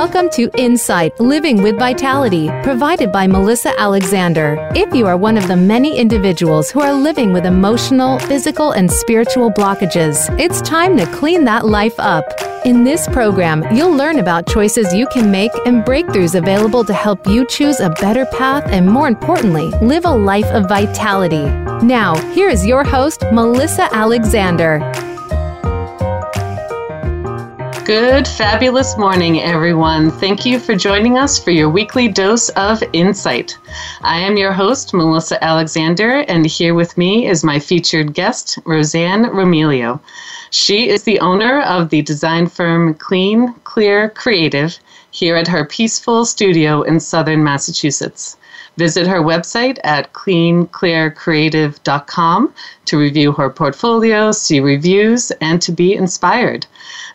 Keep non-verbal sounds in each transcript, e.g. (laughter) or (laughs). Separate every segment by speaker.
Speaker 1: Welcome to Insight Living with Vitality, provided by Melissa Alexander. If you are one of the many individuals who are living with emotional, physical, and spiritual blockages, it's time to clean that life up. In this program, you'll learn about choices you can make and breakthroughs available to help you choose a better path and, more importantly, live a life of vitality. Now, here is your host, Melissa Alexander.
Speaker 2: Good, fabulous morning, everyone. Thank you for joining us for your weekly dose of insight. I am your host, Melissa Alexander, and here with me is my featured guest, Rosanne Romiglio. She is the owner of the design firm Clean Clear Creative here at her peaceful studio in southern Massachusetts. Visit her website at cleanclearcreative.com to review her portfolio, see reviews, and to be inspired.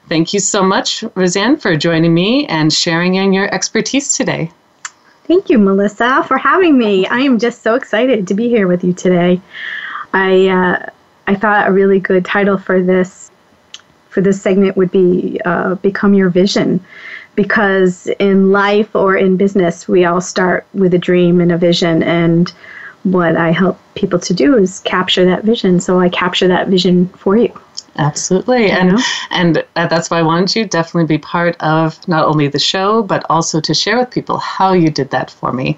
Speaker 2: Thank you so much, Rosanne, for joining me and sharing in your expertise today.
Speaker 3: Thank you, Melissa, for having me. I am just so excited to be here with you today. I uh, I thought a really good title for this for this segment would be uh, "Become Your Vision," because in life or in business, we all start with a dream and a vision, and what I help people to do is capture that vision. So I capture that vision for you.
Speaker 2: Absolutely, and and uh, that's why I wanted you to definitely be part of not only the show but also to share with people how you did that for me.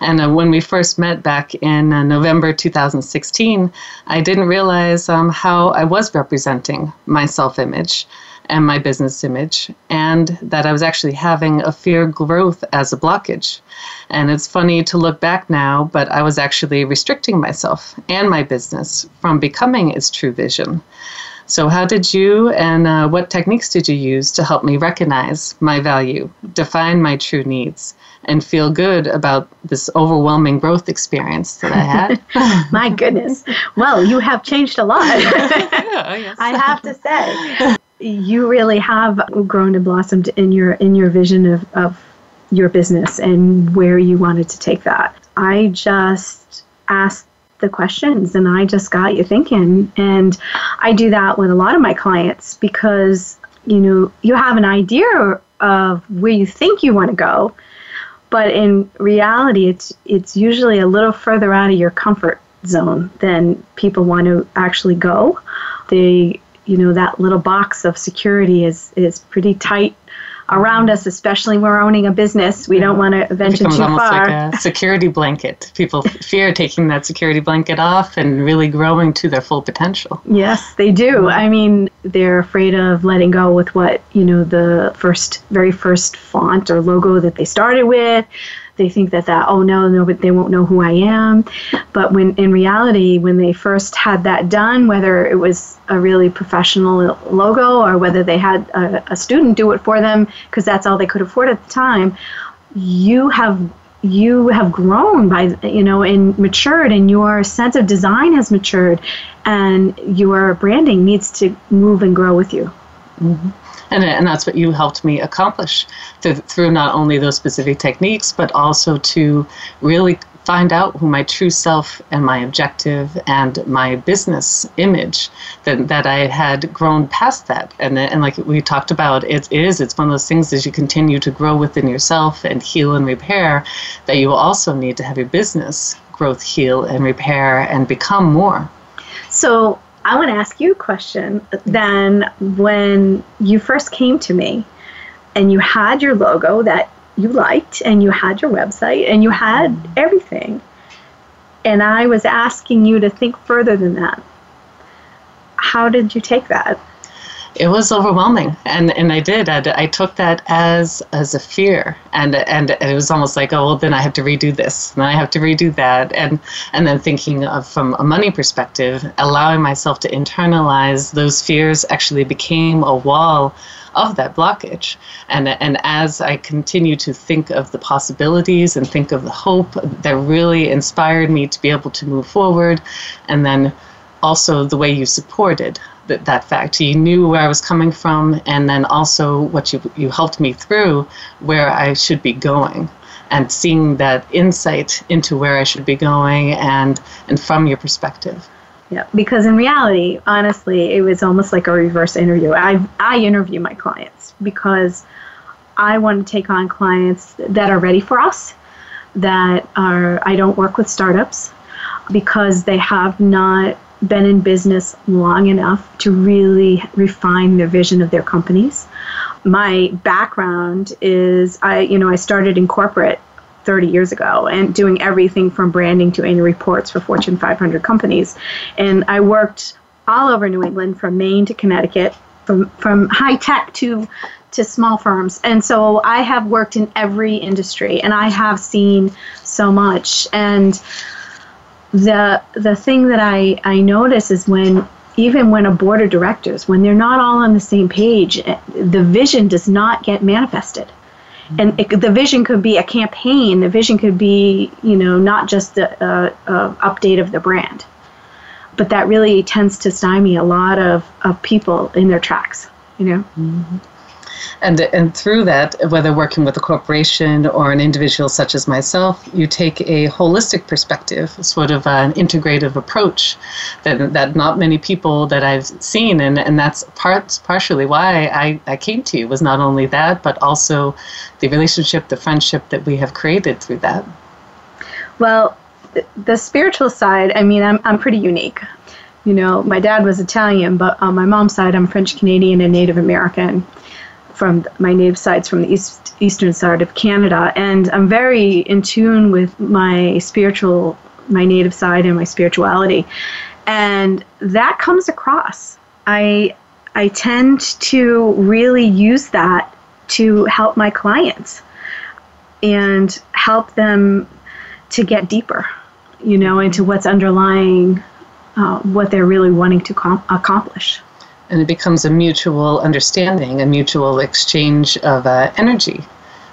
Speaker 2: And uh, when we first met back in uh, November 2016, I didn't realize um, how I was representing my self-image and my business image, and that I was actually having a fear growth as a blockage. And it's funny to look back now, but I was actually restricting myself and my business from becoming its true vision. So, how did you and uh, what techniques did you use to help me recognize my value, define my true needs, and feel good about this overwhelming growth experience that I had? (laughs)
Speaker 3: my goodness. Well, you have changed a lot. (laughs) yeah. I have to say. You really have grown and blossomed in your in your vision of, of your business and where you wanted to take that. I just asked the questions and I just got you thinking. And I do that with a lot of my clients because, you know, you have an idea of where you think you want to go, but in reality it's it's usually a little further out of your comfort zone than people want to actually go. They you know that little box of security is is pretty tight around us, especially when we're owning a business. We don't want to venture too
Speaker 2: almost
Speaker 3: far.
Speaker 2: Like a security blanket. People fear taking that security blanket off and really growing to their full potential.
Speaker 3: Yes, they do. I mean, they're afraid of letting go with what you know the first, very first font or logo that they started with they think that that oh no no but they won't know who I am. But when in reality when they first had that done whether it was a really professional logo or whether they had a, a student do it for them because that's all they could afford at the time you have you have grown by you know and matured and your sense of design has matured and your branding needs to move and grow with you.
Speaker 2: Mm-hmm and, and that's what you helped me accomplish through, through not only those specific techniques but also to really find out who my true self and my objective and my business image that, that I had grown past that. And and like we talked about it is it's one of those things as you continue to grow within yourself and heal and repair that you will also need to have your business growth heal and repair and become more.
Speaker 3: So I want to ask you a question. Then, when you first came to me and you had your logo that you liked, and you had your website, and you had mm. everything, and I was asking you to think further than that, how did you take that?
Speaker 2: It was overwhelming and and i did I, I, took that as as a fear and and it was almost like oh well then i have to redo this and i have to redo that and and then thinking of from a money perspective allowing myself to internalize those fears actually became a wall of that blockage. And and as i continue to think of the possibilities and think of the hope that really inspired me to be able to move forward and then also the way you supported that, that fact. You knew where I was coming from, and then also what you, you helped me through where I should be going. And seeing that insight into where I should be going and, and from your perspective.
Speaker 3: Yeah, because in reality, honestly, it was almost like a reverse interview. I, I interview my clients because I want to take on clients that are ready for us, that are, I don't work with startups because they have not been in business long enough to really refine the vision of their companies. My background is I you know I started in corporate 30 years ago and doing everything from branding to annual reports for Fortune 500 companies. And I worked all over New England from Maine to Connecticut, from from high tech to to small firms. And so I have worked in every industry and I have seen so much and the the thing that I, I notice is when even when a board of directors when they're not all on the same page eh, the vision does not get manifested. And it, the vision could be a campaign the vision could be you know not just the uh, uh, update of the brand. But that really tends to stymie a lot of, of people in their tracks you know? Mm-hmm
Speaker 2: and and through that, whether working with a corporation or an individual such as myself, you take a holistic perspective, sort of an integrative approach that that not many people that I've seen, and and that's parts partially why I I came to you was not only that, but also the relationship, the friendship that we have created through that.
Speaker 3: Well, the spiritual side, I mean, I'm I'm pretty unique. You know, my dad was Italian, but on my mom's side, I'm French Canadian and Native American from my native sites from the east, eastern side of Canada, and I'm very in tune with my spiritual, my native side, and my spirituality, and that comes across. I I tend to really use that to help my clients and help them to get deeper, you know, into what's underlying uh, what they're really wanting to com- accomplish
Speaker 2: and it becomes a mutual understanding, a mutual exchange of uh, energy.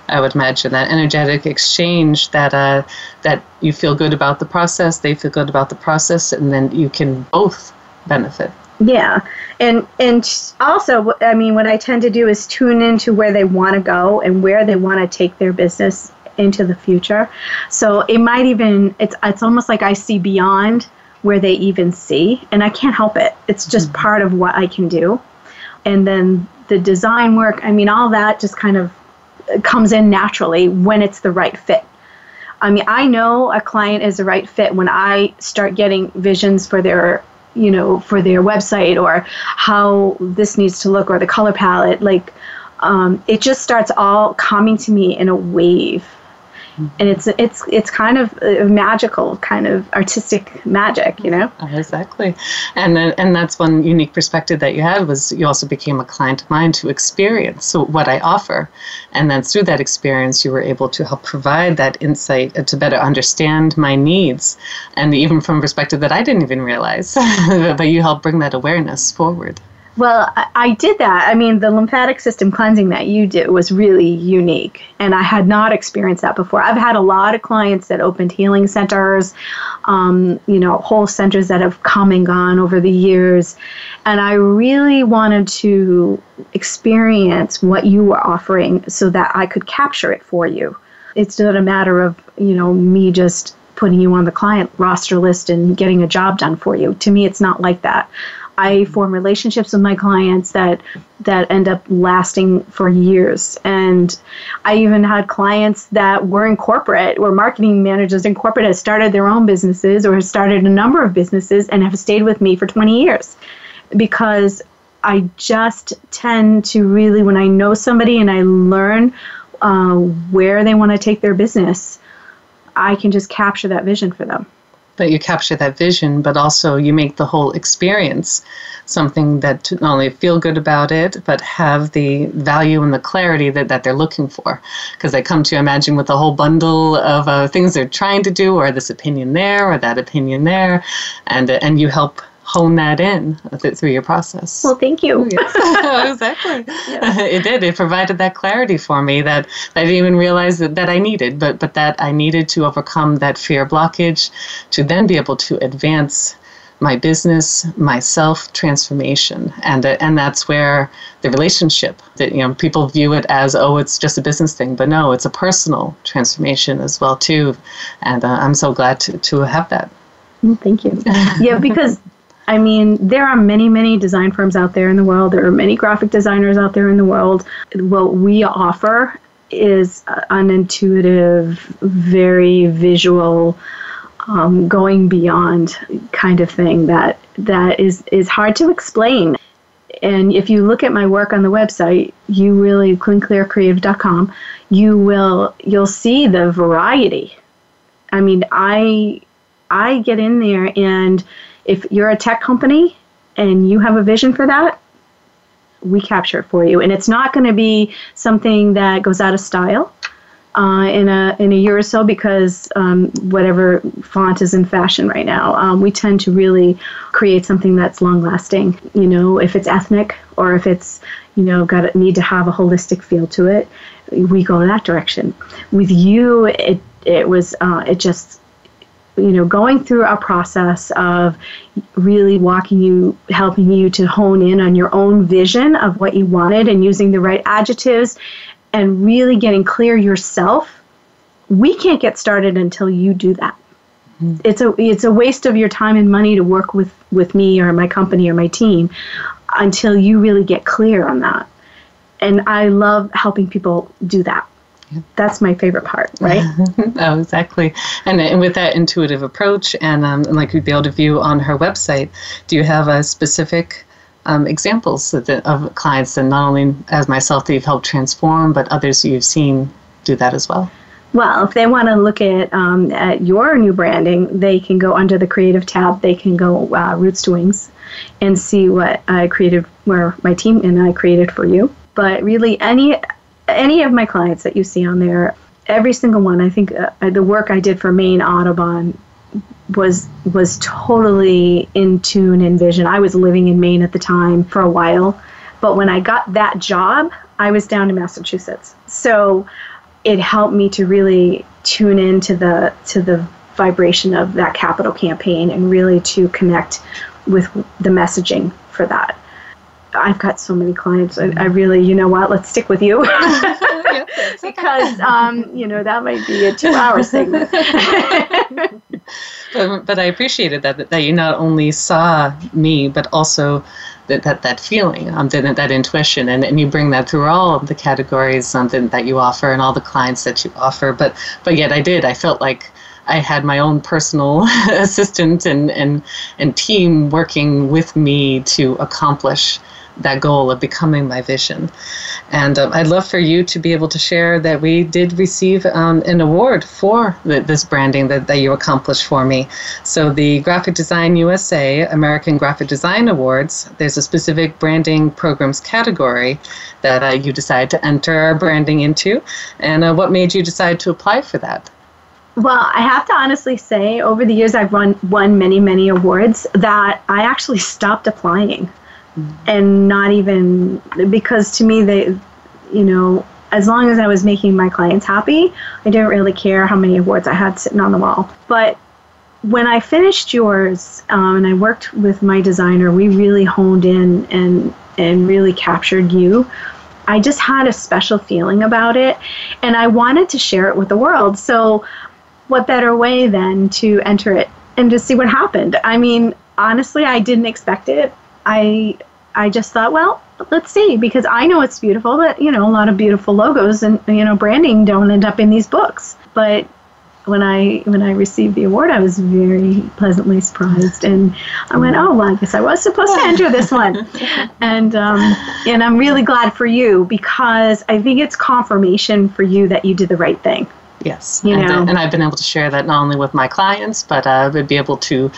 Speaker 2: I would imagine that energetic exchange that uh, that you feel good about the process, they feel good about the process, and then you can both benefit.
Speaker 3: Yeah, and and also, I mean, what I tend to do is tune into where they want to go and where they want to take their business into the future. So it might even it's it's almost like I see beyond where they even see. And I can't help it. It's just mm-hmm. part of what I can do. And then the design work, I mean, all that just kind of comes in naturally when it's the right fit. I mean, I know a client is the right fit when I start getting visions for their, you know, for their website or how this needs to look or the color palette. Like, um, it just starts all coming to me in a wave and it's it's it's kind of magical kind of artistic magic you know?
Speaker 2: Exactly. And uh, and that's one unique perspective that you had was you also became a client of mine to experience what i offer. And then through that experience you were able to help provide that insight uh, to better understand my needs. And even from a perspective that i didn't even realize (laughs) but you helped bring that awareness forward
Speaker 3: well, I did that. I mean, the lymphatic system cleansing that you did was really unique, and I had not experienced that before. I've had a lot of clients that opened healing centers, um, you know, whole centers that have come and gone over the years, and I really wanted to experience what you were offering so that I could capture it for you. It's not a matter of, you know, me just putting you on the client roster list and getting a job done for you. To me, it's not like that. I form relationships with my clients that that end up lasting for years. And I even had clients that were in corporate, were marketing managers in corporate, have started their own businesses or started a number of businesses and have stayed with me for 20 years because I just tend to really, when I know somebody and I learn uh, where they want to take their business, I can just capture that vision for them.
Speaker 2: But you capture that vision, but also you make the whole experience something that not only feel good about it, but have the value and the clarity that, that they're looking for. Because they come to imagine with a whole bundle of uh, things they're trying to do, or this opinion there, or that opinion there, and and you help hone that in through your process.
Speaker 3: Well, thank you.
Speaker 2: yes. (laughs) (laughs) exactly. Yeah. (laughs) It did. It provided that clarity for me that, I didn't even realize that, that I needed, but, but that I needed to overcome that fear blockage to then be able to advance my business, my self transformation, and uh, and that's where the relationship that you know people view it as oh it's just a business thing, but no, it's a personal transformation as well too, and uh, I'm so glad to to have that.
Speaker 3: Mm, thank you. yeah, because I mean, there are many, many design firms out there in the world. There are many graphic designers out there in the world. What we offer is an intuitive, very visual, um, going beyond kind of thing that that is is hard to explain. And if you look at my work on the website, you really cleanclearcreative.com, you will you'll see the variety. I mean, I I get in there and if you're a tech company and you have a vision for that, we capture it for you. And it's not going to be something that goes out of style uh, in a in a year or so because um, whatever font is in fashion right now, um, we tend to really create something that's long lasting. You know, if it's ethnic or if it's you know got need to have a holistic feel to it, we go that direction. With you, it it was uh, it just you know going through a process of really walking you helping you to hone in on your own vision of what you wanted and using the right adjectives and really getting clear yourself we can't get started until you do that. Mm-hmm. it's a it's a waste of your time and money to work with with me or my company or my team until you really get clear on that. And i love helping people do that that's my favorite part, right? (laughs)
Speaker 2: oh, exactly. And, and with that intuitive approach, and, um, and like we'd be able to view on her website, do you have a specific um, examples of, the, of clients, and not only as myself that you've helped transform, but others you've seen do that as well?
Speaker 3: Well, if they want to look at um, at your new branding, they can go under the creative tab. They can go uh, Roots to Wings and see what I created, where my team and I created for you. But really, any any of my clients that you see on there, every single one, I think uh, the work I did for Maine Audubon was was totally in tune and vision. I was living in Maine at the time for a while, but when I got that job, I was down in Massachusetts. So it helped me to really tune into the to the vibration of that capital campaign and really to connect with the messaging for that. I've got so many clients. I, I really, you know what? Let's stick with you (laughs) (laughs) because um, you know that might be a two-hour segment. (laughs)
Speaker 2: but, but I appreciated that that you not only saw me, but also that that, that feeling, um, that, that intuition, and, and you bring that through all of the categories um, that, that you offer and all the clients that you offer. But but yet I did. I felt like. I had my own personal assistant and, and, and team working with me to accomplish that goal of becoming my vision. And um, I'd love for you to be able to share that we did receive um, an award for the, this branding that, that you accomplished for me. So, the Graphic Design USA American Graphic Design Awards, there's a specific branding programs category that uh, you decided to enter branding into. And uh, what made you decide to apply for that?
Speaker 3: Well, I have to honestly say, over the years, I've won, won many, many awards that I actually stopped applying and not even because to me they you know as long as i was making my clients happy i didn't really care how many awards i had sitting on the wall. But when i finished yours um, and i worked with my designer we really honed in and and really captured you. I just had a special feeling about it and i wanted to share it with the world. So what better way than to enter it and to see what happened? I mean honestly i didn't expect it I I just thought, well, let's see, because I know it's beautiful, but you know, a lot of beautiful logos and you know, branding don't end up in these books. But when I when I received the award, I was very pleasantly surprised, and I went, "Oh, well, I guess I was supposed to enter this one," (laughs) and um, and I'm really glad for you because I think it's confirmation for you that you did the right thing.
Speaker 2: Yes, you and, know? and I've been able to share that not only with my clients, but I uh, would be able to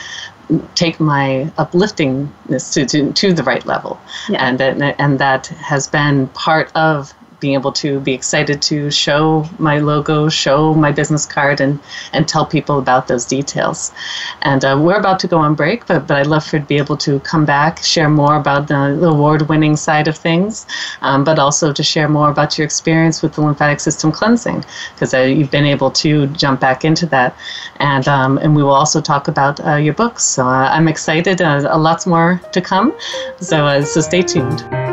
Speaker 2: take my upliftingness to, to, to the right level. Yeah. And, and, and that has been part of being able to be excited to show my logo, show my business card, and, and tell people about those details. And uh, we're about to go on break, but, but I'd love for to be able to come back, share more about the, award winning side of things, um, but also to share more about your experience with the lymphatic system cleansing, because uh, you've been able to jump back into that. And, um, and we will also talk about uh, your books. So uh, I'm excited, uh, lots more to come. So, uh, so stay tuned.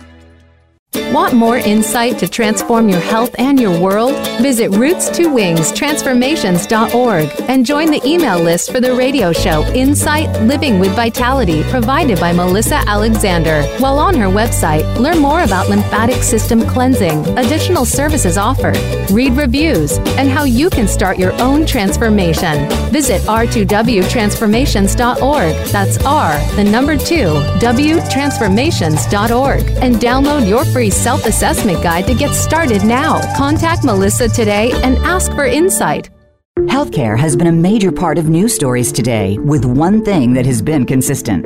Speaker 1: Want more insight to transform your health and your world? Visit roots2wings transformations.org and join the email list for the radio show Insight Living with Vitality provided by Melissa Alexander. While on her website, learn more about lymphatic system cleansing, additional services offered, read reviews, and how you can start your own transformation. Visit r2wtransformations.org. That's R, the number 2, W transformations.org and download your free self assessment guide to get started now. Contact Melissa today and ask for insight.
Speaker 4: Healthcare has been a major part of news stories today, with one thing that has been consistent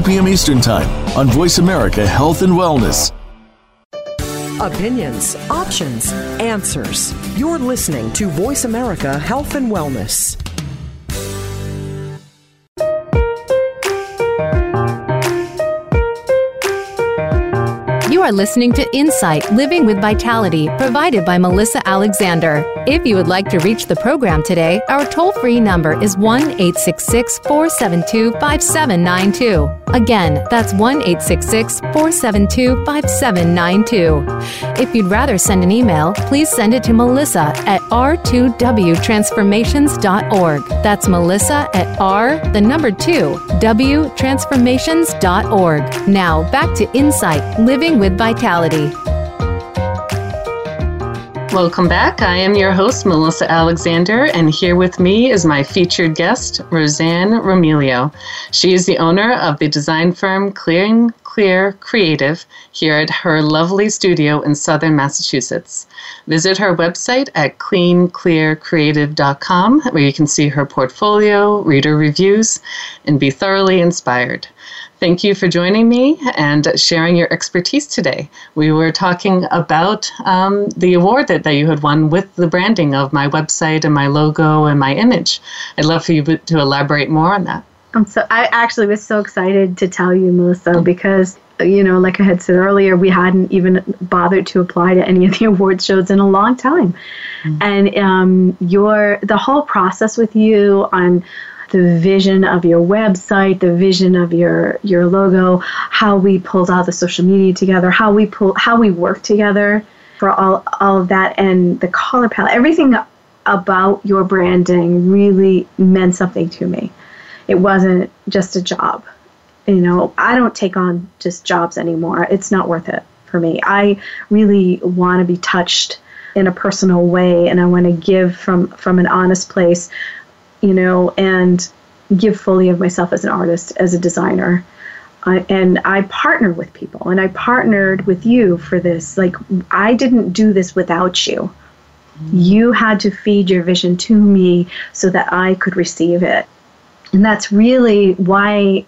Speaker 5: p.m. Eastern Time on Voice America Health and Wellness.
Speaker 6: Opinions, options, answers. You're listening to Voice America Health and Wellness.
Speaker 1: Are listening to Insight Living with Vitality, provided by Melissa Alexander. If you would like to reach the program today, our toll free number is 1 866 472 5792. Again, that's 1 866 472 5792. If you'd rather send an email, please send it to Melissa at r2wtransformations.org. That's Melissa at r, the number 2, w transformations.org. Now, back to Insight Living with Vitality.
Speaker 2: Welcome back. I am your host, Melissa Alexander, and here with me is my featured guest, Rosanne Romiglio. She is the owner of the design firm Clean Clear Creative here at her lovely studio in southern Massachusetts. Visit her website at cleanclearcreative.com where you can see her portfolio, reader reviews, and be thoroughly inspired. Thank you for joining me and sharing your expertise today. We were talking about um, the award that, that you had won with the branding of my website and my logo and my image. I'd love for you to elaborate more on that.
Speaker 3: I'm so I actually was so excited to tell you, Melissa, because you know, like I had said earlier, we hadn't even bothered to apply to any of the (laughs) award shows in a long time. Mm-hmm. And um, your the whole process with you on the vision of your website, the vision of your your logo, how we pulled all the social media together, how we pull how we work together for all all of that and the color palette, everything about your branding really meant something to me. It wasn't just a job. You know, I don't take on just jobs anymore. It's not worth it for me. I really want to be touched in a personal way and I want to give from from an honest place you know, and give fully of myself as an artist, as a designer. Uh, and I partnered with people, and I partnered with you for this. Like, I didn't do this without you. You had to feed your vision to me so that I could receive it. And that's really why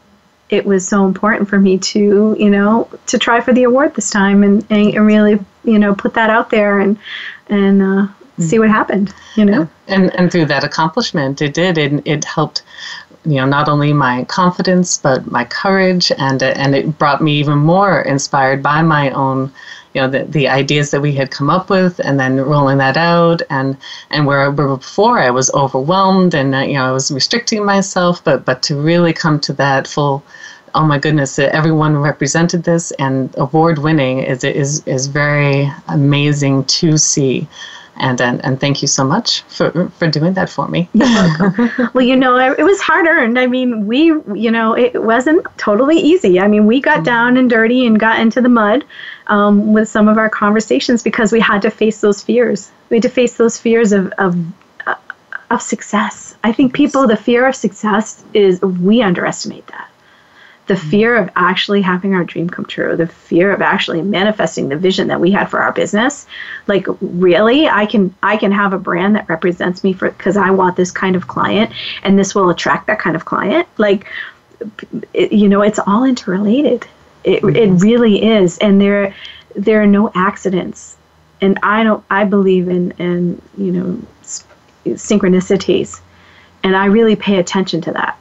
Speaker 3: it was so important for me to, you know, to try for the award this time and, and really, you know, put that out there and, and, uh, see what happened you know?
Speaker 2: And and through that accomplishment it did it, it helped you know not only my confidence but my courage and and it brought me even more inspired by my own you know the, the ideas that we had come up with and then rolling that out and and where before I was overwhelmed and you know I was restricting myself but but to really come to that full oh my goodness that everyone represented this and award winning is is is very amazing to see and and, and thank you so much for for doing that for me. (laughs)
Speaker 3: well, you know, it was hard earned. I mean, we, you know, it wasn't totally easy. I mean, we got mm-hmm. down and dirty and got into the mud um, with some of our conversations because we had to face those fears. We had to face those fears of of uh, of success. I think people, the fear of success is we underestimate that the fear of actually having our dream come true, the fear of actually manifesting the vision that we had for our business. Like really, I can I can have a brand that represents me for because I want this kind of client and this will attract that kind of client. Like it, you know, it's all interrelated. It mm-hmm. it really is and there there are no accidents. And I don't I believe in in you know synchronicities. And I really pay attention to that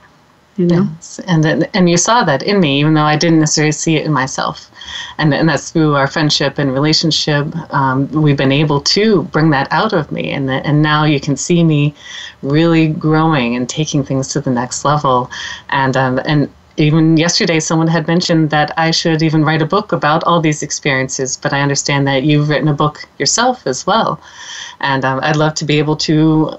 Speaker 3: you know
Speaker 2: yes. and and you saw that in me even though i didn't necessarily see it in myself and, and that's through our friendship and relationship um, we've been able to bring that out of me and and now you can see me really growing and taking things to the next level and um, and even yesterday someone had mentioned that I should even write a book about all these experiences, but I understand that you've written a book yourself as well. And um, I'd love to be able to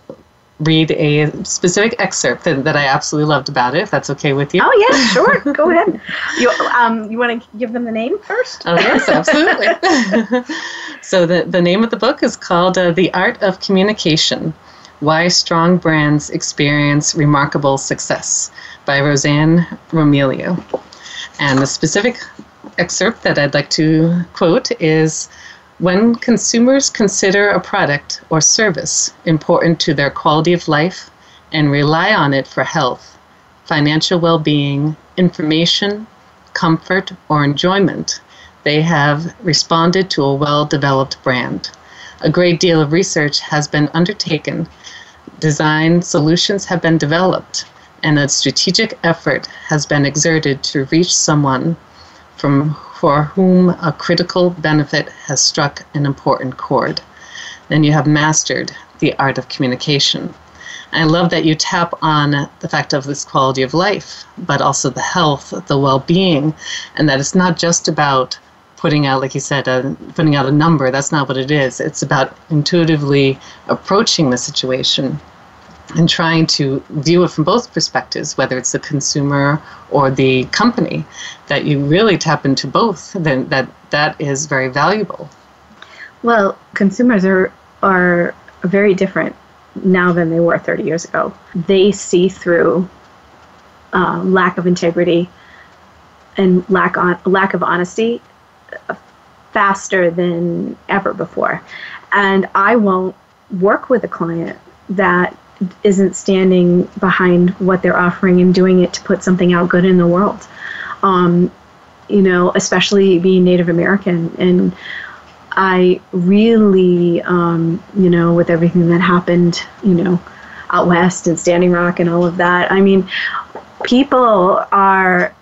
Speaker 2: read a specific excerpt that, that I absolutely loved about it, if that's okay with you.
Speaker 3: Oh, yeah, (laughs) sure. Go ahead. You, um, you want to give them the name first?
Speaker 2: Oh, yes, absolutely. (laughs) (laughs) so, the, the name of the book is called uh, The Art of Communication Why Strong Brands Experience Remarkable Success by Rosanne Romiglio. And the specific excerpt that I'd like to quote is when consumers consider a product or service important to their quality of life and rely on it for health, financial well being, information, comfort, or enjoyment, they have responded to a well developed brand. A great deal of research has been undertaken, design solutions have been developed, and a strategic effort has been exerted to reach someone from for whom a critical benefit has struck an important chord. Then you have mastered the art of communication. I love that you tap on the fact of this quality of life, but also the health, the well being, and that it's not just about putting out, like you said, uh, putting out a number. That's not what it is. It's about intuitively approaching the situation and trying to view it from both perspectives, whether it's the consumer or the company, that you really tap into both, then that that is very valuable.
Speaker 3: Well, consumers are are very different now than they were 30 years ago. They see through uh, lack of integrity and lack on lack of honesty faster than ever before. And I won't work with a client that isn't standing behind what they're offering and doing it to put something out good in the world. Um, you know, especially being Native American. And I really, um, you know, with everything that happened, you know, out west and Standing Rock and all of that, I mean, people are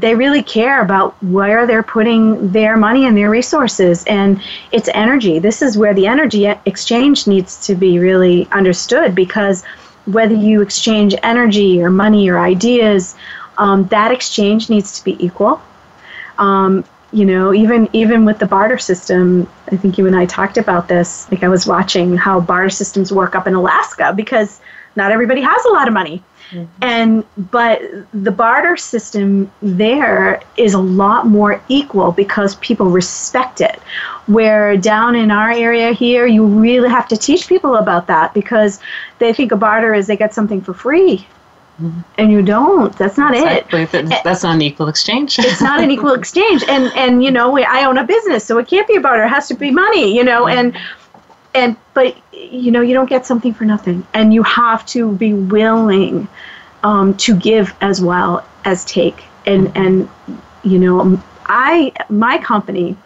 Speaker 3: they really care about where they're putting their money and their resources and it's energy this is where the energy exchange needs to be really understood because whether you exchange energy or money or ideas, um, that exchange needs to be equal. Um, you know, even even with the barter system, I think you and I talked about this. Like I was watching how barter systems work up in Alaska because not everybody has a lot of money. Mm-hmm. And but the barter system there is a lot more equal because people respect it. Where down in our area here, you really have to teach people about that because they think a barter is they get something for free. Mm-hmm. And you don't. That's not exactly. it.
Speaker 2: That's not an equal exchange.
Speaker 3: it's not an equal (laughs) exchange. And and you know, I own a business, so it can't be a barter. It has to be money. You know, mm-hmm. and and but you know you don't get something for nothing. And you have to be willing um, to give as well as take. And and you know i my company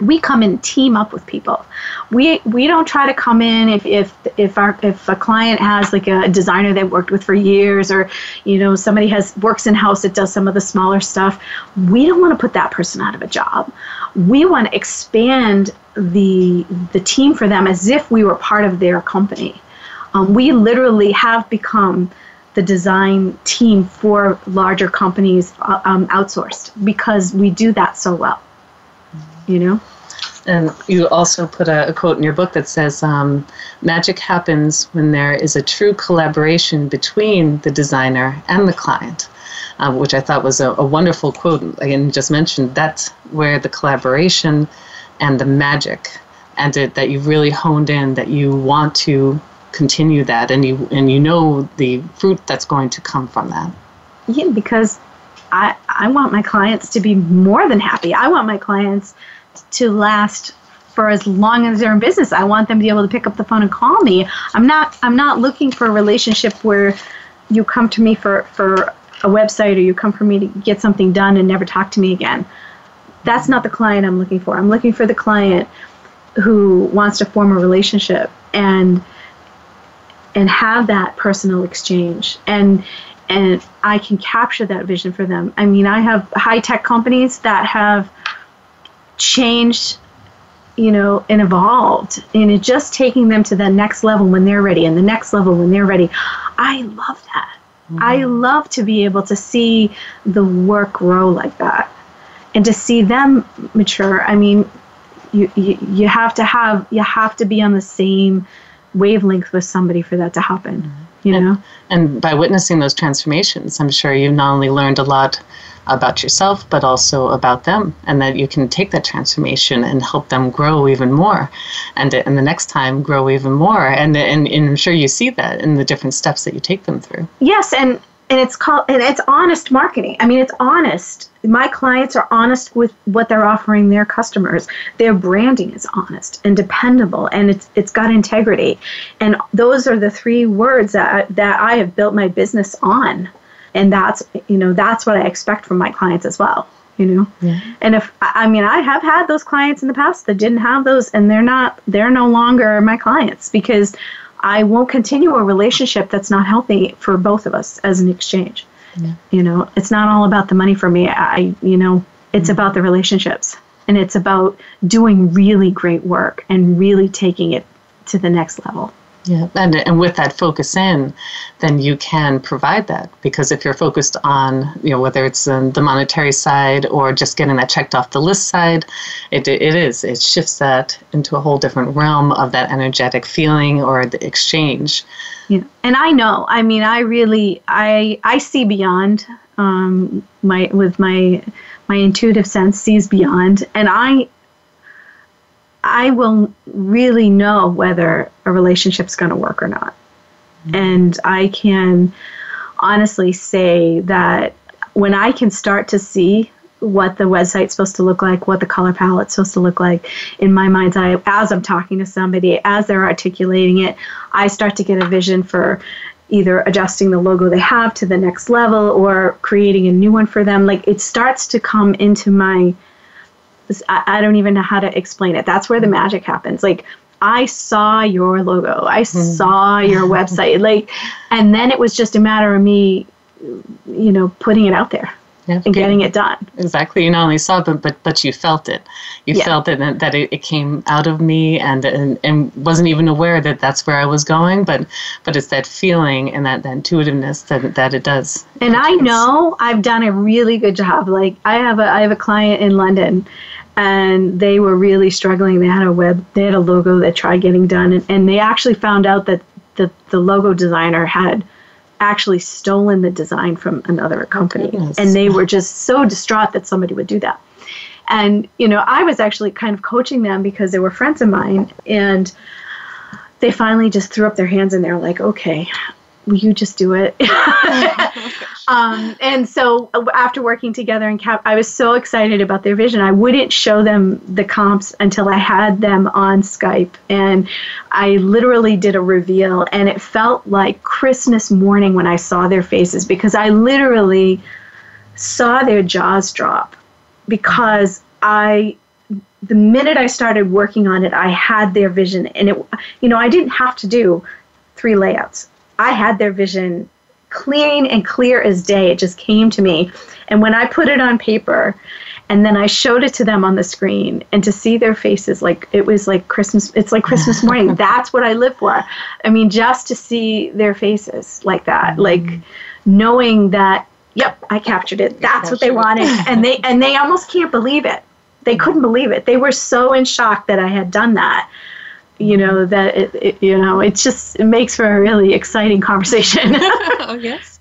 Speaker 3: we come and team up with people. We we don't try to come in if if if our if a client has like a designer they worked with for years or you know somebody has works in house that does some of the smaller stuff. We don't want to put that person out of a job. We want to expand the the team for them as if we were part of their company. Um, we literally have become the design team for larger companies uh, um, outsourced because we do that so well. You know.
Speaker 2: And you also put a, a quote in your book that says, um, "Magic happens when there is a true collaboration between the designer and the client." Uh, which I thought was a, a wonderful quote. Again, just mentioned that's where the collaboration and the magic and it, that you've really honed in that you want to continue that and you and you know the fruit that's going to come from that.
Speaker 3: Yeah because i i want my clients to be more than happy. I want my clients to last for as long as they're in business. I want them to be able to pick up the phone and call me. I'm not i'm not looking for a relationship where you come to me for for a website or you come for me to get something done and never talk to me again that's not the client I'm looking for. I'm looking for the client who wants to form a relationship and and have that personal exchange and and I can capture that vision for them. I mean, I have high tech companies that have changed, you know, and evolved, and it just taking them to the next level when they're ready, and the next level when they're ready. I love that. Mm-hmm. I love to be able to see the work grow like that and to see them mature i mean you, you you have to have you have to be on the same wavelength with somebody for that to happen mm-hmm. you know
Speaker 2: and, by witnessing those transformations i'm sure you've not only learned a lot about yourself but also about them and that you can take that transformation and help them grow even more and, and the next time grow even more and, and, and i'm sure you see that in the different steps that you take them through
Speaker 3: yes and and it's called and it's honest marketing. I mean it's honest. My clients are honest with what they're offering their customers. Their branding is honest and dependable and it's it's got integrity. And those are the three words that that i have built my business on. And that's you know that's what i expect from my clients as well you know? Yeah. and if i mean i have had those clients in the past that didn't have those and they're not they're no longer my clients because I won't continue a relationship that's not healthy for both of us as an exchange. Yeah. You know, it's not all about the money for me. I, you know, it's mm-hmm. about the relationships and it's about doing really great work and really taking it to the next level.
Speaker 2: Yeah, and, and with that focus in, then you can provide that because if you're focused on, you know, whether it's the monetary side or just getting that checked off the list side, it, it is. It shifts that into a whole different realm of that energetic feeling or the exchange.
Speaker 3: Yeah, and I know. I mean, I really, I, I see beyond um, my with my my intuitive sense sees beyond, and I I will really know whether a relationship's going to work or not. Mm-hmm. And I can honestly say that when I can start to see what the website's supposed to look like, what the color palette's supposed to look like in my mind's eye, as I'm talking to somebody, as they're articulating it, I start to get a vision for either adjusting the logo they have to the next level or creating a new one for them. Like it starts to come into my I, I don't even know how to explain it. That's where the magic happens. Like I saw your logo, I mm-hmm. saw your (laughs) website, like, and then it was just a matter of me, you know, putting it out there. yeah, and getting it done.
Speaker 2: Exactly. You not only saw it, but but, but you felt it. You yeah. felt it that it, it came out of me, and, and and wasn't even aware that that's where I was going. But but it's that feeling and that, that intuitiveness that that it does.
Speaker 3: And I know I've done a really good job. Like I have a I have a client in London. And they were really struggling. They had a web, they had a logo that tried getting done, and, and they actually found out that the, the logo designer had actually stolen the design from another company. And they were just so distraught that somebody would do that. And, you know, I was actually kind of coaching them because they were friends of mine. And they finally just threw up their hands and they're like, okay, will you just do it? (laughs) (laughs) um, and so uh, after working together in Cap, I was so excited about their vision. I wouldn't show them the comps until I had them on Skype. And I literally did a reveal, and it felt like Christmas morning when I saw their faces because I literally saw their jaws drop because I the minute I started working on it, I had their vision, and it, you know, I didn't have to do three layouts. I had their vision clean and clear as day. It just came to me. And when I put it on paper and then I showed it to them on the screen and to see their faces like it was like Christmas it's like Christmas (laughs) morning. That's what I live for. I mean just to see their faces like that, mm-hmm. like knowing that yep, I captured it. That's what they wanted. and they and they almost can't believe it. They couldn't believe it. They were so in shock that I had done that you know that it, it, you know it's just it makes for a really exciting conversation. (laughs) (laughs)
Speaker 2: Oh yes.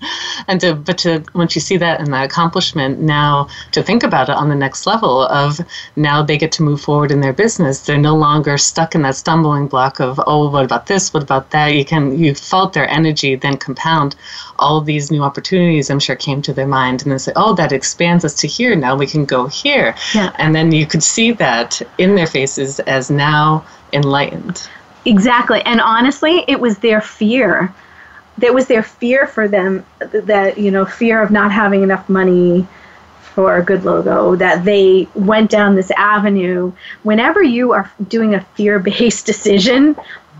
Speaker 2: And to but to once you see that and that accomplishment now to think about it on the next level of now they get to move forward in their business they're no longer stuck in that stumbling block of oh what about this? What about that? You can you felt their energy then compound all these new opportunities i'm sure came to their mind and they say oh that expands us to here now we can go here yeah. and then you could see that in their faces as now enlightened.
Speaker 3: Exactly. And honestly, it was their fear. That was their fear for them that, you know, fear of not having enough money for a good logo, that they went down this avenue. Whenever you are doing a fear based (laughs) decision,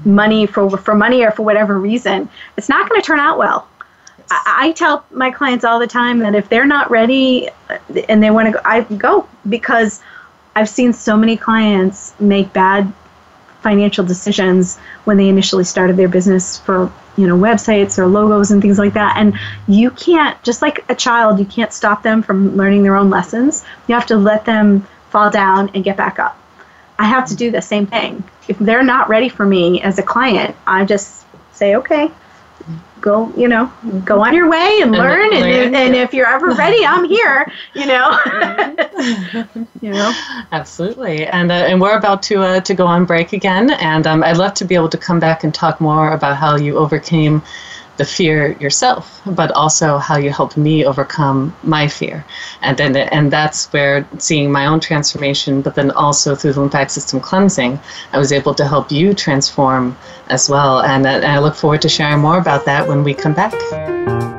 Speaker 3: money for, for money or for whatever reason, it's not going to turn out well. I tell my clients all the time that if they're not ready uh, and they want to go, I go because I've seen so many clients make bad financial decisions when they initially started their business for you know websites or logos and things like that. And you can't just like a child you can't stop them from learning their own lessons. You have to let them fall down and get back up. I have to do the same thing. If they're not ready for me as a client i just say okay go you know go on your way and learn and, and, and if you're ever (laughs) ready i'm here you know. (laughs)
Speaker 2: You know? Absolutely. And uh, and we're about to uh, to go on break again and um, i'd love to be able to come back and talk more about how you overcame the fear yourself, but also how you helped me overcome my fear. And then and that's where seeing my own transformation, but then also through the lymphatic system cleansing, I was able to help you transform as well. And, and I look forward to sharing more about that when we come back.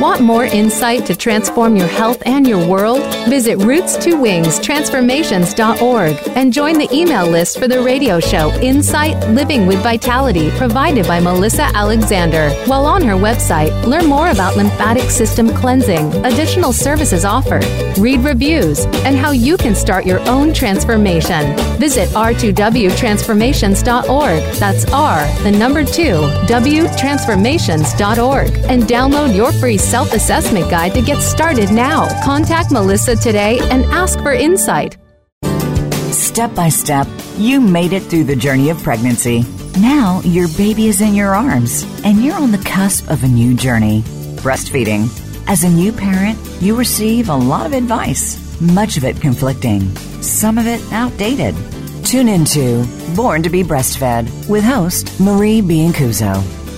Speaker 1: Want more insight to transform your health and your world? Visit roots2wings transformations.org and join the email list for the radio show Insight Living with Vitality provided by Melissa Alexander. While on her website, learn more about lymphatic system cleansing, additional services offered, read reviews, and how you can start your own transformation. Visit r2wtransformations.org. That's R, the number 2, W transformations.org and download your free self assessment guide to get started now. Contact Melissa today and ask for insight.
Speaker 4: Step by step, you made it through the journey of pregnancy. Now your baby is in your arms and you're on the cusp of a new journey breastfeeding. As a new parent, you receive a lot of advice, much of it conflicting, some of it outdated. Tune into Born to be Breastfed with host Marie Biancuzzo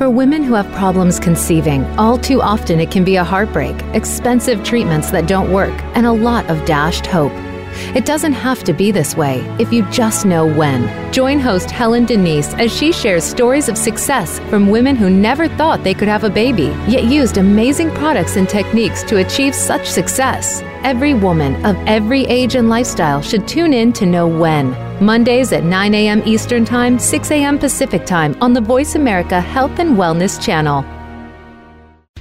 Speaker 1: For women who have problems conceiving, all too often it can be a heartbreak, expensive treatments that don't work, and a lot of dashed hope. It doesn't have to be this way if you just know when. Join host Helen Denise as she shares stories of success from women who never thought they could have a baby, yet used amazing products and techniques to achieve such success. Every woman of every age and lifestyle should tune in to know when. Mondays at 9 a.m. Eastern Time, 6 a.m. Pacific Time on the Voice America Health and Wellness Channel.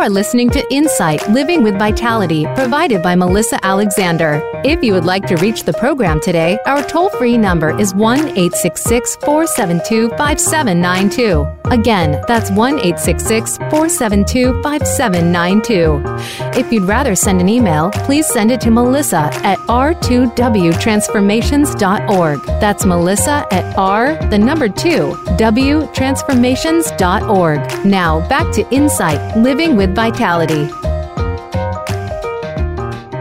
Speaker 1: Are listening to Insight Living with Vitality, provided by Melissa Alexander. If you would like to reach the program today, our toll free number is 1 866 472 5792. Again, that's 1 866 472 5792. If you'd rather send an email, please send it to Melissa at r2wtransformations.org. That's Melissa at r, the number 2, w transformations.org. Now, back to Insight Living with Vitality.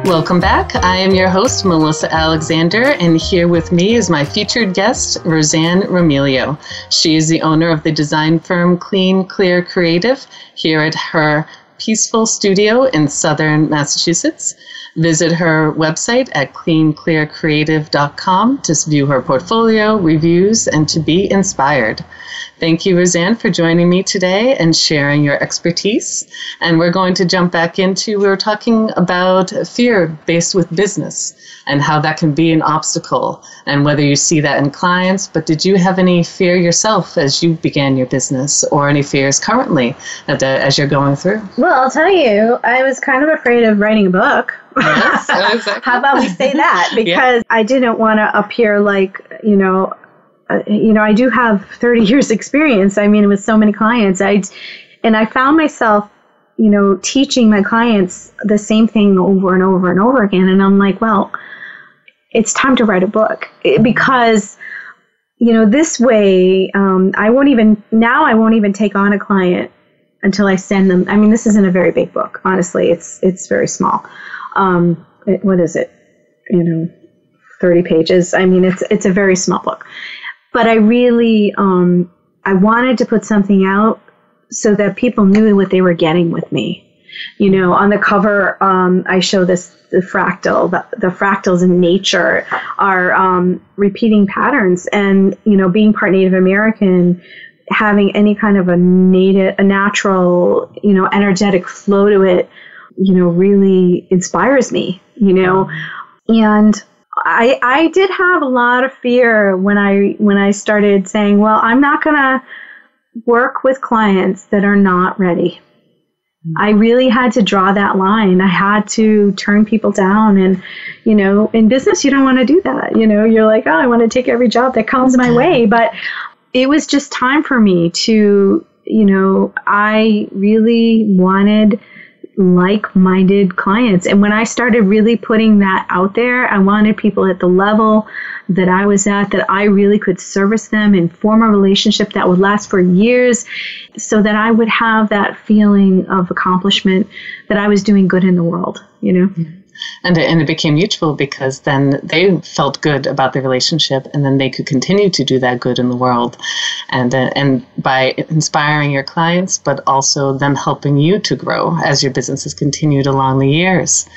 Speaker 2: Welcome back. I am your host, Melissa Alexander, and here with me is my featured guest, Rosanne Romiglio. She is the owner of the design firm Clean Clear Creative here at her peaceful studio in southern Massachusetts. Visit her website at cleanclearcreative.com to view her portfolio, reviews, and to be inspired. Thank you, Rosanne, for joining me today and sharing your expertise. And we're going to jump back into, we were talking about fear based with business and how that can be an obstacle and whether you see that in clients. But did you have any fear yourself as you began your business or any fears currently as you're going through?
Speaker 3: Well, I'll tell you, I was kind of afraid of writing a book. Yes, (laughs) exactly. How about we say that? (laughs) Because yeah. I didn't want to appear like, you know, you know, I do have 30 (laughs) years experience. I mean, with so many clients, I, and I found myself, you know, teaching my clients the same thing over and over and over again. And I'm like, well, it's time to write a book because, you know, this way, um, I won't even, now I won't even take on a client until I send them. I mean, this isn't a very big book, honestly. It's, it's very small. Um, it, what is it? You know, 30 pages. I mean, it's, it's a very small book but I really um, I wanted to put something out so that people knew what they were getting with me. You know, on the cover, um, I show this the fractal. The, the fractals in nature are um, repeating patterns, and you know, being part Native American, having any kind of a native, a natural, you know, energetic flow to it, you know, really inspires me. You know, and I I did have a lot of fear when I when I started saying, well, I'm not going to work with clients that are not ready. Mm-hmm. I really had to draw that line. I had to turn people down and you know, in business you don't want to do that. You know, you're like, "Oh, I want to take every job that comes my way." But it was just time for me to, you know, I really wanted like minded clients. And when I started really putting that out there, I wanted people at the level that I was at that I really could service them and form a relationship that would last for years so that I would have that feeling of accomplishment that I was doing good in the world, you know? Mm-hmm
Speaker 2: and it, and it became mutual because then they felt good about the relationship and then they could continue to do that good in the world and uh, and by inspiring your clients but also them helping you to grow as your business has continued along the years.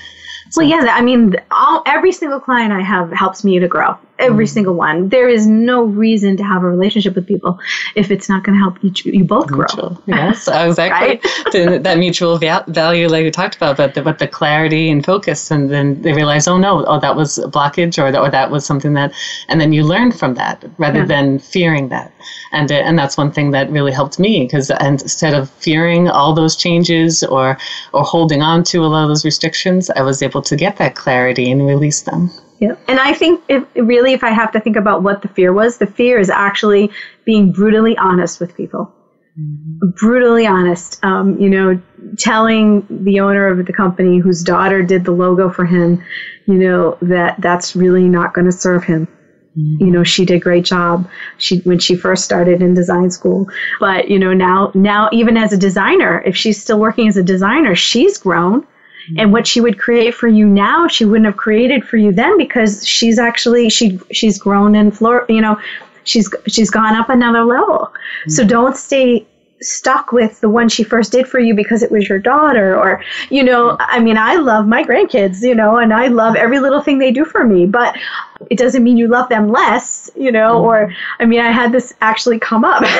Speaker 3: Well, yeah, I mean, all every single client I have helps me to grow. Every mm-hmm. single one. There is no reason to have a relationship with people if it's not going to help you, you both grow.
Speaker 2: Mutual. Yes, (laughs) exactly. right? that mutual value, like we talked about, but the, but the clarity and focus, and then they realize, oh no, oh that was a blockage, or that, or that was something that, and then you learn from that rather yeah. than fearing that, and uh, and that's one thing that really helped me because instead of fearing all those changes or or holding on to a lot of those restrictions, I was able to get that clarity and release them.
Speaker 3: Yeah. And I think if really, if I have to think about what the fear was, the fear is actually being brutally honest with people. Mm-hmm. Brutally honest. Um, you know, telling the owner of the company whose daughter did the logo for him, you know, that that's really not going to serve him. Mm-hmm. You know, she did a great job. She when she first started in design school, but you know now now even as a designer, if she's still working as a designer, she's grown and what she would create for you now she wouldn't have created for you then because she's actually she she's grown and floor you know she's she's gone up another level mm-hmm. so don't stay stuck with the one she first did for you because it was your daughter or you know i mean i love my grandkids you know and i love every little thing they do for me but it doesn't mean you love them less you know mm-hmm. or i mean i had this actually come up (laughs)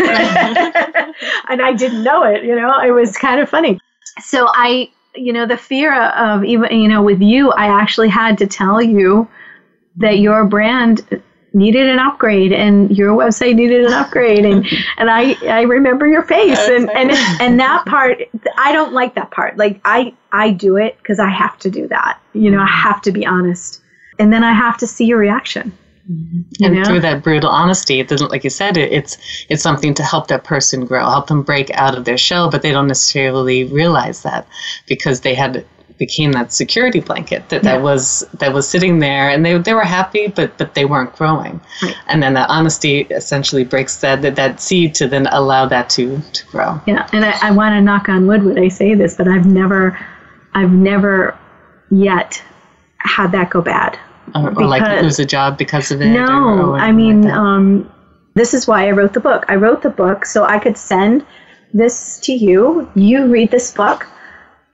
Speaker 3: (laughs) and i didn't know it you know it was kind of funny so i you know, the fear of even, you know, with you, I actually had to tell you that your brand needed an upgrade and your website needed an upgrade. And (laughs) and I I remember your face and and and that part I don't like that part. Like I I do it cuz I have to do that. You know I mm-hmm. have to be honest. And then I have to see your reaction
Speaker 2: Mm-hmm. And know? through that brutal honesty, it doesn't, like you said, it, it's it's something to help that person grow, help them break out of their shell, but they don't necessarily realize that because they had became that security blanket that, yeah. that was that was sitting there and they, they were happy but but they weren't growing right. and then that honesty essentially breaks that, that that seed to then allow that to to grow
Speaker 3: yeah and I, I want to knock on wood when I say this but I've never I've never yet had that go bad
Speaker 2: or, or like lose a job because of it?
Speaker 3: No, I mean, like um, this is why I wrote the book. I wrote the book so I could send this to you. You read this book,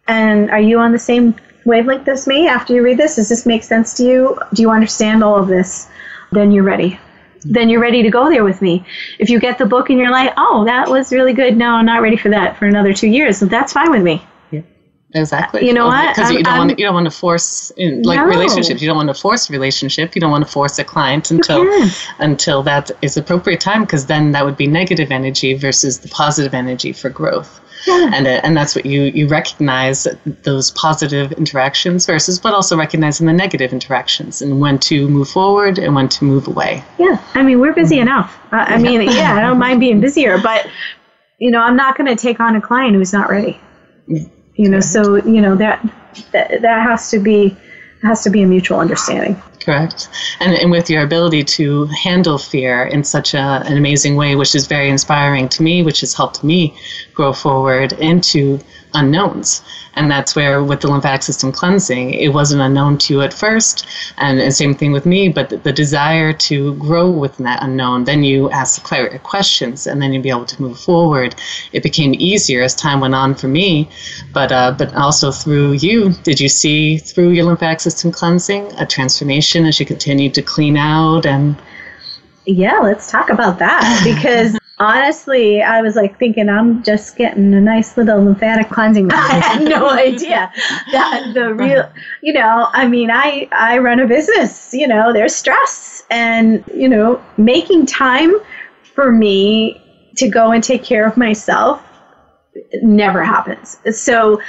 Speaker 3: and are you on the same wavelength as me after you read this? Does this make sense to you? Do you understand all of this? Then you're ready. Then you're ready to go there with me. If you get the book and you're like, oh, that was really good. No, I'm not ready for that for another two years. That's fine with me.
Speaker 2: Exactly.
Speaker 3: You know what?
Speaker 2: Because you don't want to, you don't want to force in like no. relationships. You don't want to force a relationship. You don't want to force a client until until that is appropriate time. Because then that would be negative energy versus the positive energy for growth. Yeah. And uh, and that's what you you recognize those positive interactions versus, but also recognizing the negative interactions and when to move forward and when to move away.
Speaker 3: Yeah. I mean, we're busy mm-hmm. enough. Uh, I mean, yeah, I don't (laughs) mind being busier, but you know, I'm not going to take on a client who's not ready. Yeah you know so you know that that, that has to be has to be a mutual understanding.
Speaker 2: Correct. And, and with your ability to handle fear in such a, an amazing way which is very inspiring to me which has helped me grow forward into unknowns. And that's where, with the lymphatic system cleansing, it wasn't unknown to you at first. And, and same thing with me, but the, the, desire to grow within that unknown, then you ask the clarity questions and then you'd be able to move forward. It became easier as time went on for me. But, uh, but also through you, did you see through your lymphatic system cleansing a transformation as you continued to clean out and
Speaker 3: yeah, let's talk about that because honestly, I was like thinking I'm just getting a nice little lymphatic cleansing. (laughs) I had no (laughs) idea that the uh-huh. real, you know, I mean, I I run a business. You know, there's stress, and you know, making time for me to go and take care of myself never happens. So.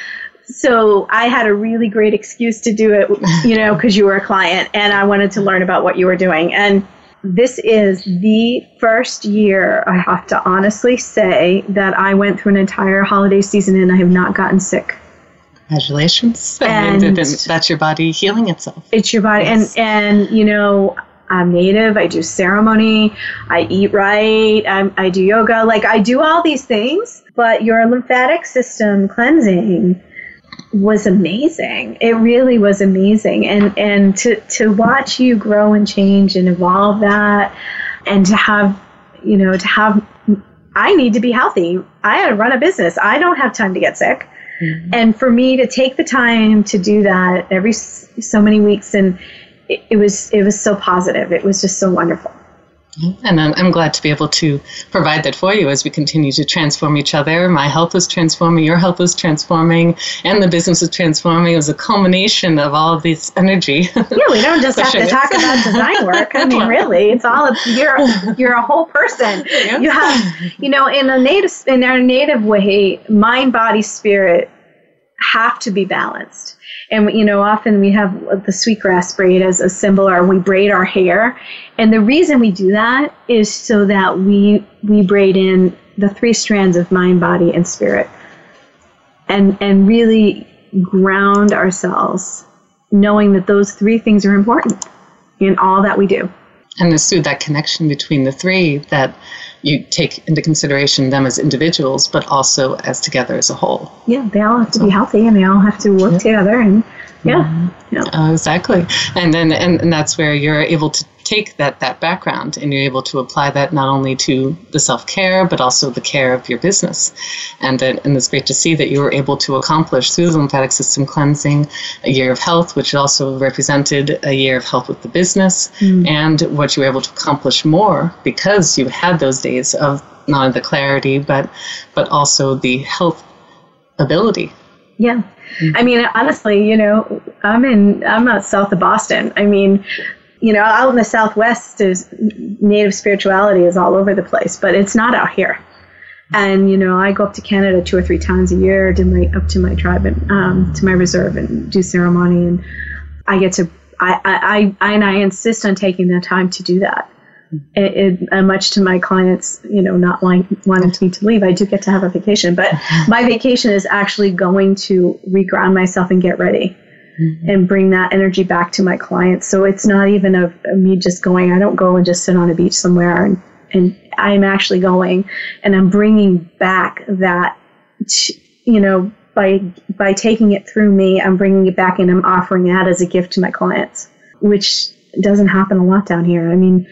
Speaker 3: So I had a really great excuse to do it, you know, (laughs) because you were a client and I wanted to learn about what you were doing. And this is the first year I have to honestly say that I went through an entire holiday season and I have not gotten sick.
Speaker 2: Congratulations. And that's your body healing itself.
Speaker 3: It's your body. Yes. And, and, you know, I'm native. I do ceremony. I eat right. I'm, I do yoga. Like, I do all these things, but your lymphatic system cleansing was amazing. It really was amazing. And and to to watch you grow and change and evolve that and to have you know to have I need to be healthy. I run a business. I don't have time to get sick. Mm-hmm. And for me to take the time to do that every so many weeks, and it, it was it was so positive. It was just so wonderful.
Speaker 2: And I'm, I'm, glad to be able to provide that for you as we continue to transform each other. My health was transforming, your health was transforming, and the business is transforming. It was a culmination of all of this energy.
Speaker 3: Yeah, we don't just (laughs) have to talk about design work. I (laughs) mean, really, it's all you're you're a whole person. Yeah. You have, you know, in a native in our native way, mind, body, spirit have to be balanced. And you know, often we have the sweetgrass braid as a symbol, or we braid our hair. And the reason we do that is so that we we braid in the three strands of mind, body, and spirit, and and really ground ourselves, knowing that those three things are important in all that we do.
Speaker 2: And it's through that connection between the three that you take into consideration them as individuals, but also as together as a whole.
Speaker 3: Yeah, they all have to so, be healthy and they all have to work yeah. together and yeah, mm-hmm.
Speaker 2: yeah. Uh, exactly. And then and, and that's where you're able to take that that background and you're able to apply that not only to the self care but also the care of your business. And then, and it's great to see that you were able to accomplish through the lymphatic system cleansing a year of health, which also represented a year of health with the business, mm. and what you were able to accomplish more because you had those days of not only the clarity but but also the health ability.
Speaker 3: Yeah. Mm. I mean, honestly, you know, I'm in, I'm out south of Boston. I mean, you know, out in the Southwest, is native spirituality is all over the place, but it's not out here. And you know, I go up to Canada two or three times a year to my up to my tribe and um, to my reserve and do ceremony, and I get to I, I, I and I insist on taking the time to do that. It, it, much to my clients, you know, not like wanting me to leave, I do get to have a vacation, but (laughs) my vacation is actually going to reground myself and get ready mm-hmm. and bring that energy back to my clients. So it's not even of me just going, I don't go and just sit on a beach somewhere and, and I'm actually going and I'm bringing back that, you know, by, by taking it through me, I'm bringing it back and I'm offering that as a gift to my clients, which doesn't happen a lot down here. I mean,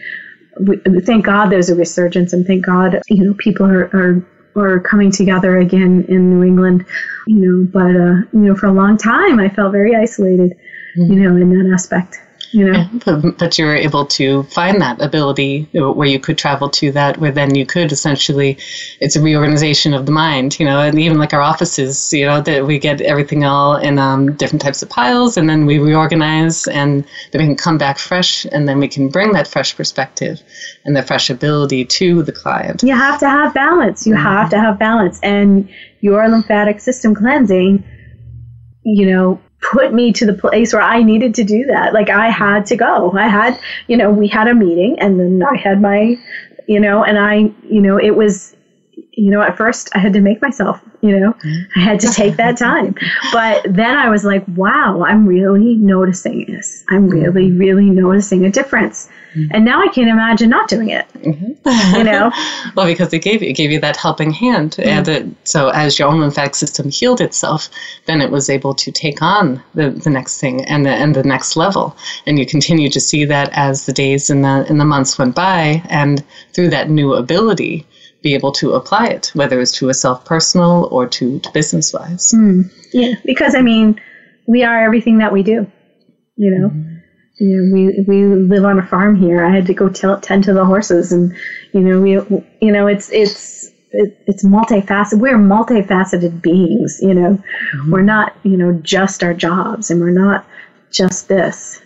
Speaker 3: we, thank God there's a resurgence and thank God, you know, people are, are or coming together again in New England, you know, but, uh, you know, for a long time I felt very isolated, mm-hmm. you know, in that aspect you know? (laughs)
Speaker 2: But, but you were able to find that ability where you could travel to that where then you could essentially it's a reorganization of the mind you know? And even like our offices you know that we get everything all in um, different types of piles and then we reorganize and then we can come back fresh and then we can bring that fresh perspective and the fresh ability to the client.
Speaker 3: You have to have balance. You mm-hmm. have to have balance. And your lymphatic system cleansing you know put me to the place where I needed to do that. Like I had to go. I had, you know, we had a meeting and then I had my, you know, and I, you know, it was, you know, at first I had to make myself, you know, I had to take that (laughs) time. But then I was like, wow, I'm really noticing this. I'm really, really noticing a difference. Mm-hmm. And now I can't imagine not doing it. Mm-hmm. You know? (laughs)
Speaker 2: well, because it gave you, it gave you that helping hand. Mm-hmm. And it, so as your own lymphatic system healed itself, then it was able to take on the, the next thing and the, and the next level. And you continue to see that as the days and the, and the months went by. And through that new ability, be able to apply it, whether it's to a self personal or to, to business wise.
Speaker 3: Mm. Yeah, because I mean, we are everything that we do, you know. Mm-hmm you know, we we live on a farm here. I had to go t- tend to the horses, and you know, we you know, it's it's it, it's multifaceted. We're multifaceted beings. You know, mm-hmm. we're not you know just our jobs, and we're not just this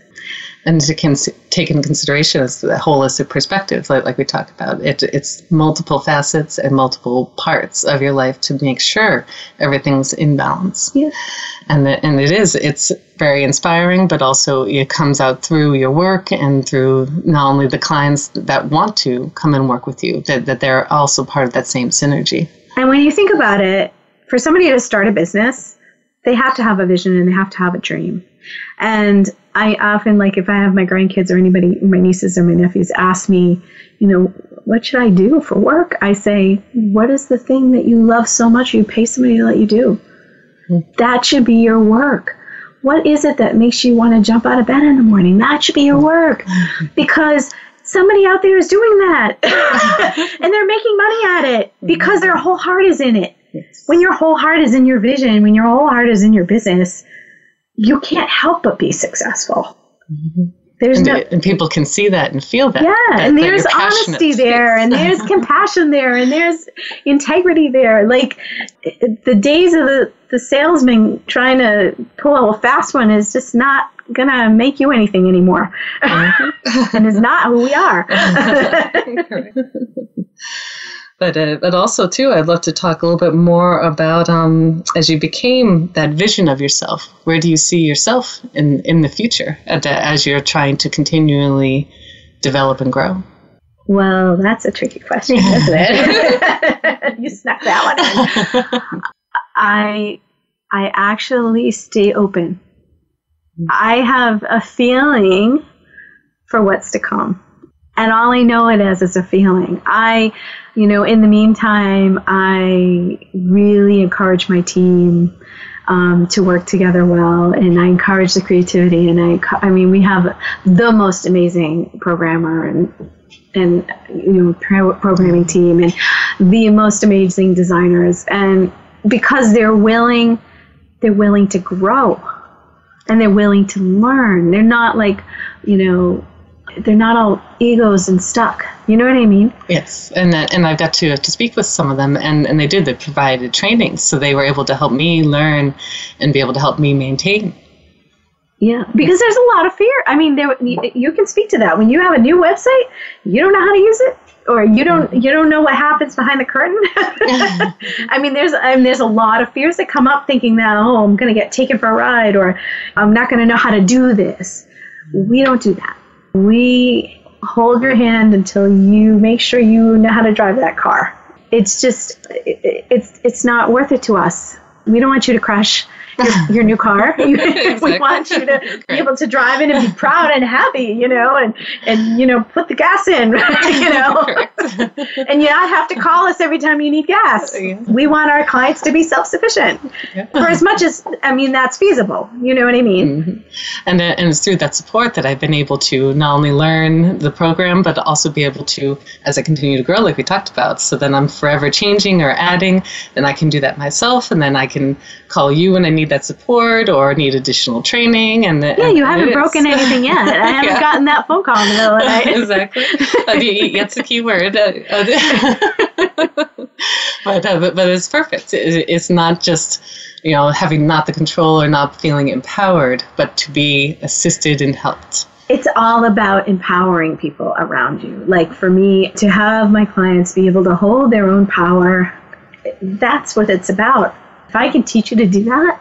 Speaker 2: and to cons- take into consideration as the holistic perspective, like, like we talked about. It, it's multiple facets and multiple parts of your life to make sure everything's in balance.
Speaker 3: Yeah.
Speaker 2: And, the, and it is, it's very inspiring, but also it comes out through your work and through not only the clients that want to come and work with you, that, that they're also part of that same synergy.
Speaker 3: And when you think about it, for somebody to start a business, they have to have a vision and they have to have a dream. And I often like if I have my grandkids or anybody, my nieces or my nephews ask me, you know, what should I do for work? I say, what is the thing that you love so much you pay somebody to let you do? Hmm. That should be your work. What is it that makes you want to jump out of bed in the morning? That should be your work. (laughs) Because somebody out there is doing that (laughs) and they're making money at it hmm. because their whole heart is in it. Yes. When your whole heart is in your vision, when your whole heart is in your business, you can't help but be successful.
Speaker 2: Mm-hmm. There's and, no, and people can see that and feel that.
Speaker 3: Yeah,
Speaker 2: that,
Speaker 3: and there's honesty there, and there's (laughs) compassion there, and there's integrity there. Like the days of the, the salesman trying to pull a fast one is just not gonna make you anything anymore, mm-hmm. (laughs) and it's not who we are. (laughs)
Speaker 2: but uh, but also too, I'd love to talk a little bit more about um, as you became that vision of yourself. Where do you see yourself in in the future as you're trying to continually develop and grow?
Speaker 3: Well, that's a tricky question, isn't it? (laughs) you snuck that one in. I I actually stay open. I have a feeling for what's to come. And all I know it as is a feeling. I you know, in the meantime, I really encourage my team um, to work together well, and I encourage the creativity. And I, I mean, we have the most amazing programmer and and you know pro- programming team and the most amazing designers, and because they're willing, they're willing to grow, and they're willing to learn. They're not like, you know, they're not all egos and stuck. You know what I mean?
Speaker 2: Yes, and that, and I've got to to speak with some of them, and and they did. They provided training, so they were able to help me learn and be able to help me maintain.
Speaker 3: Yeah, because there's a lot of fear. I mean, there you can speak to that when you have a new website, you don't know how to use it, or you don't you don't know what happens behind the curtain. (laughs) I mean, there's I mean, there's a lot of fears that come up, thinking that oh, I'm going to get taken for a ride, or I'm not going to know how to do this. We don't do that we hold your hand until you make sure you know how to drive that car. It's just, it's, it's not worth it to us. We don't want you to crash your, (laughs) your new car. (laughs) we want you to be able to drive in and be proud and happy, you know, and, and you know, put the gas in, (laughs) you know, and you not have to call us every time you need gas. Yeah. We want our clients to be self-sufficient yeah. for as much as, I mean, that's feasible. You know what I mean? Mm-hmm.
Speaker 2: And, uh, and it's through that support that I've been able to not only learn the program, but also be able to, as I continue to grow, like we talked about, so then I'm forever changing or adding, then I can do that myself, and then I can call you when I need that support or need additional training. And
Speaker 3: yeah,
Speaker 2: and
Speaker 3: you haven't broken anything yet. I haven't (laughs) yeah. gotten that phone call in the middle of the (laughs) night.
Speaker 2: exactly. Uh, that's a key word. But, uh, but but it's perfect. It, it's not just you know having not the control or not feeling empowered, but to be assisted and helped
Speaker 3: it's all about empowering people around you. Like for me, to have my clients be able to hold their own power, that's what it's about if I can teach you to do that,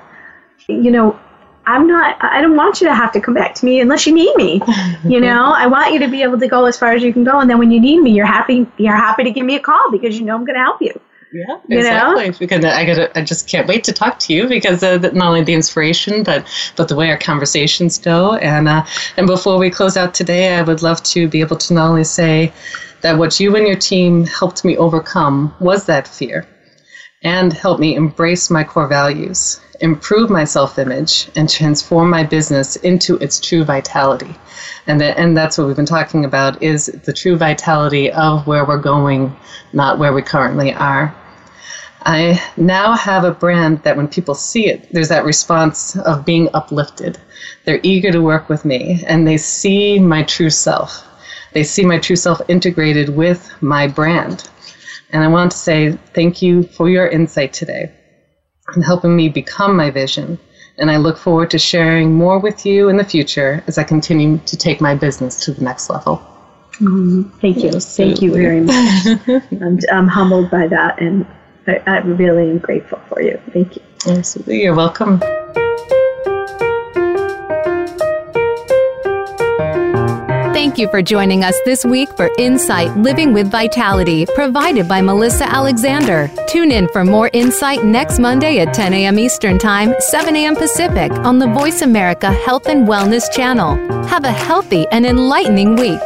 Speaker 3: you know, I'm not, I don't want you to have to come back to me unless you need me. You (laughs) know, I want you to be able to go as far as you can go. And then when you need me, you're happy, you're happy to give me a call because you know I'm going to help you.
Speaker 2: Yeah, you exactly. Know? Because I got, I just can't wait to talk to you because of not only the inspiration, but but the way our conversations go. And uh, and before we close out today, I would love to be able to not only say that what you and your team helped me overcome was that fear, and help me embrace my core values, improve my self image, and transform my business into its true vitality. And, the, and that's what we've been talking about is the true vitality of where we're going, not where we currently are. I now have a brand that when people see it, there's that response of being uplifted. They're eager to work with me and they see my true self. They see my true self integrated with my brand. And I want to say thank you for your insight today and helping me become my vision. And I look forward to sharing more with you in the future as I continue to take my business to the next level.
Speaker 3: Mm, thank you. Absolutely. Thank you very much. (laughs) I'm, I'm humbled by that and I, I really am grateful for you. Thank you.
Speaker 2: Absolutely. You're welcome.
Speaker 1: Thank you for joining us this week for Insight Living with Vitality, provided by Melissa Alexander. Tune in for more insight next Monday at 10 a.m. Eastern Time, 7 a.m. Pacific on the Voice America Health and Wellness channel. Have a healthy and enlightening week.